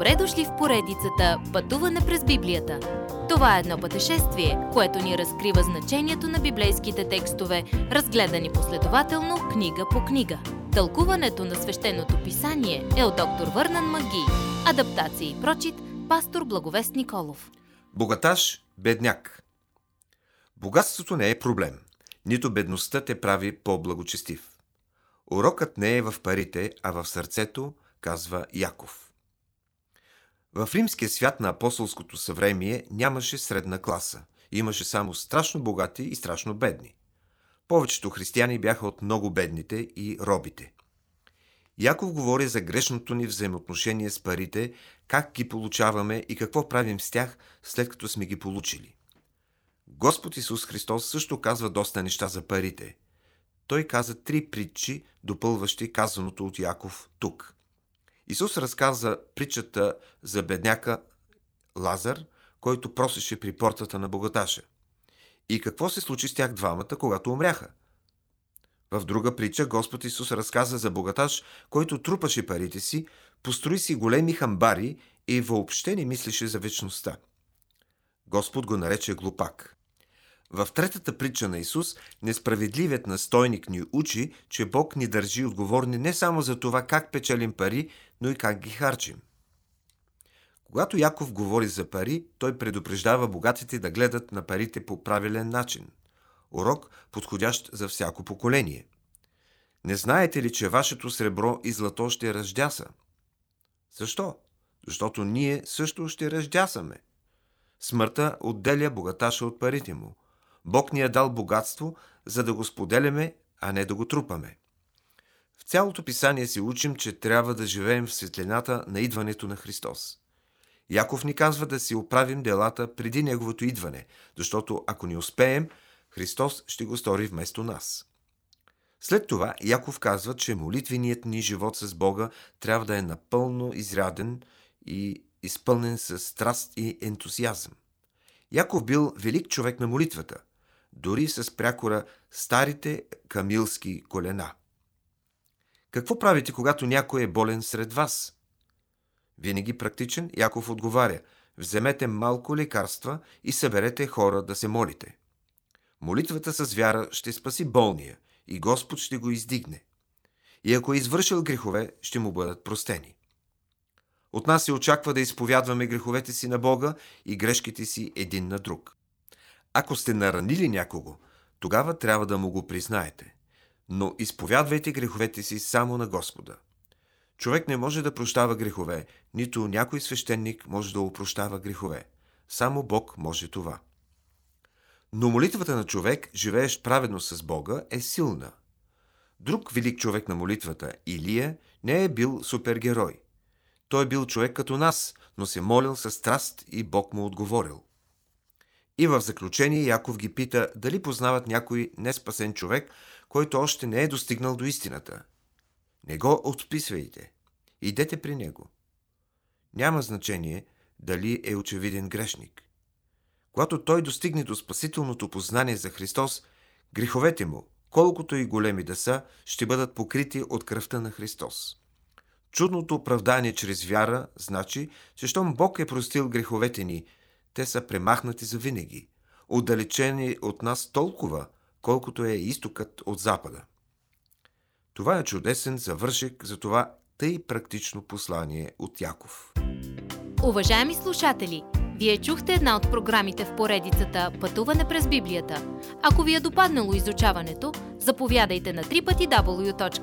Добре дошли в поредицата Пътуване през Библията. Това е едно пътешествие, което ни разкрива значението на библейските текстове, разгледани последователно книга по книга. Тълкуването на свещеното писание е от доктор Върнан Маги. Адаптация и прочит, пастор Благовест Николов. Богаташ, бедняк. Богатството не е проблем. Нито бедността те прави по-благочестив. Урокът не е в парите, а в сърцето, казва Яков. В римския свят на апостолското съвремие нямаше средна класа. Имаше само страшно богати и страшно бедни. Повечето християни бяха от много бедните и робите. Яков говори за грешното ни взаимоотношение с парите, как ги получаваме и какво правим с тях, след като сме ги получили. Господ Исус Христос също казва доста неща за парите. Той каза три притчи, допълващи казаното от Яков тук – Исус разказа притчата за бедняка Лазар, който просеше при портата на богаташа. И какво се случи с тях двамата, когато умряха? В друга притча Господ Исус разказа за богаташ, който трупаше парите си, построи си големи хамбари и въобще не мислеше за вечността. Господ го нарече глупак. В третата притча на Исус, несправедливият настойник ни учи, че Бог ни държи отговорни не само за това как печелим пари, но и как ги харчим. Когато Яков говори за пари, той предупреждава богатите да гледат на парите по правилен начин. Урок, подходящ за всяко поколение. Не знаете ли, че вашето сребро и злато ще ръждяса? Защо? Защото ние също ще ръждясаме. Смъртта отделя богаташа от парите му. Бог ни е дал богатство, за да го споделяме, а не да го трупаме. В цялото писание си учим, че трябва да живеем в светлината на идването на Христос. Яков ни казва да си оправим делата преди Неговото идване, защото ако ни успеем, Христос ще го стори вместо нас. След това Яков казва, че молитвеният ни живот с Бога трябва да е напълно изряден и изпълнен с страст и ентусиазъм. Яков бил велик човек на молитвата, дори с прякора старите камилски колена – какво правите, когато някой е болен сред вас? Винаги практичен, Яков отговаря Вземете малко лекарства и съберете хора да се молите. Молитвата с вяра ще спаси болния и Господ ще го издигне. И ако е извършил грехове, ще му бъдат простени. От нас се очаква да изповядваме греховете си на Бога и грешките си един на друг. Ако сте наранили някого, тогава трябва да му го признаете но изповядвайте греховете си само на Господа. Човек не може да прощава грехове, нито някой свещеник може да опрощава грехове. Само Бог може това. Но молитвата на човек, живеещ праведно с Бога, е силна. Друг велик човек на молитвата, Илия, не е бил супергерой. Той е бил човек като нас, но се молил с страст и Бог му отговорил. И в заключение Яков ги пита дали познават някой неспасен човек, който още не е достигнал до истината. Не го отписвайте. Идете при него. Няма значение дали е очевиден грешник. Когато той достигне до спасителното познание за Христос, греховете му, колкото и големи да са, ще бъдат покрити от кръвта на Христос. Чудното оправдание чрез вяра значи, че щом Бог е простил греховете ни, те са премахнати за винаги, отдалечени от нас толкова, колкото е изтокът от запада. Това е чудесен завършек за това тъй практично послание от Яков. Уважаеми слушатели, вие чухте една от програмите в поредицата Пътуване през Библията. Ако ви е допаднало изучаването, заповядайте на www.ttb.bible,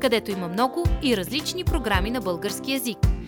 където има много и различни програми на български язик.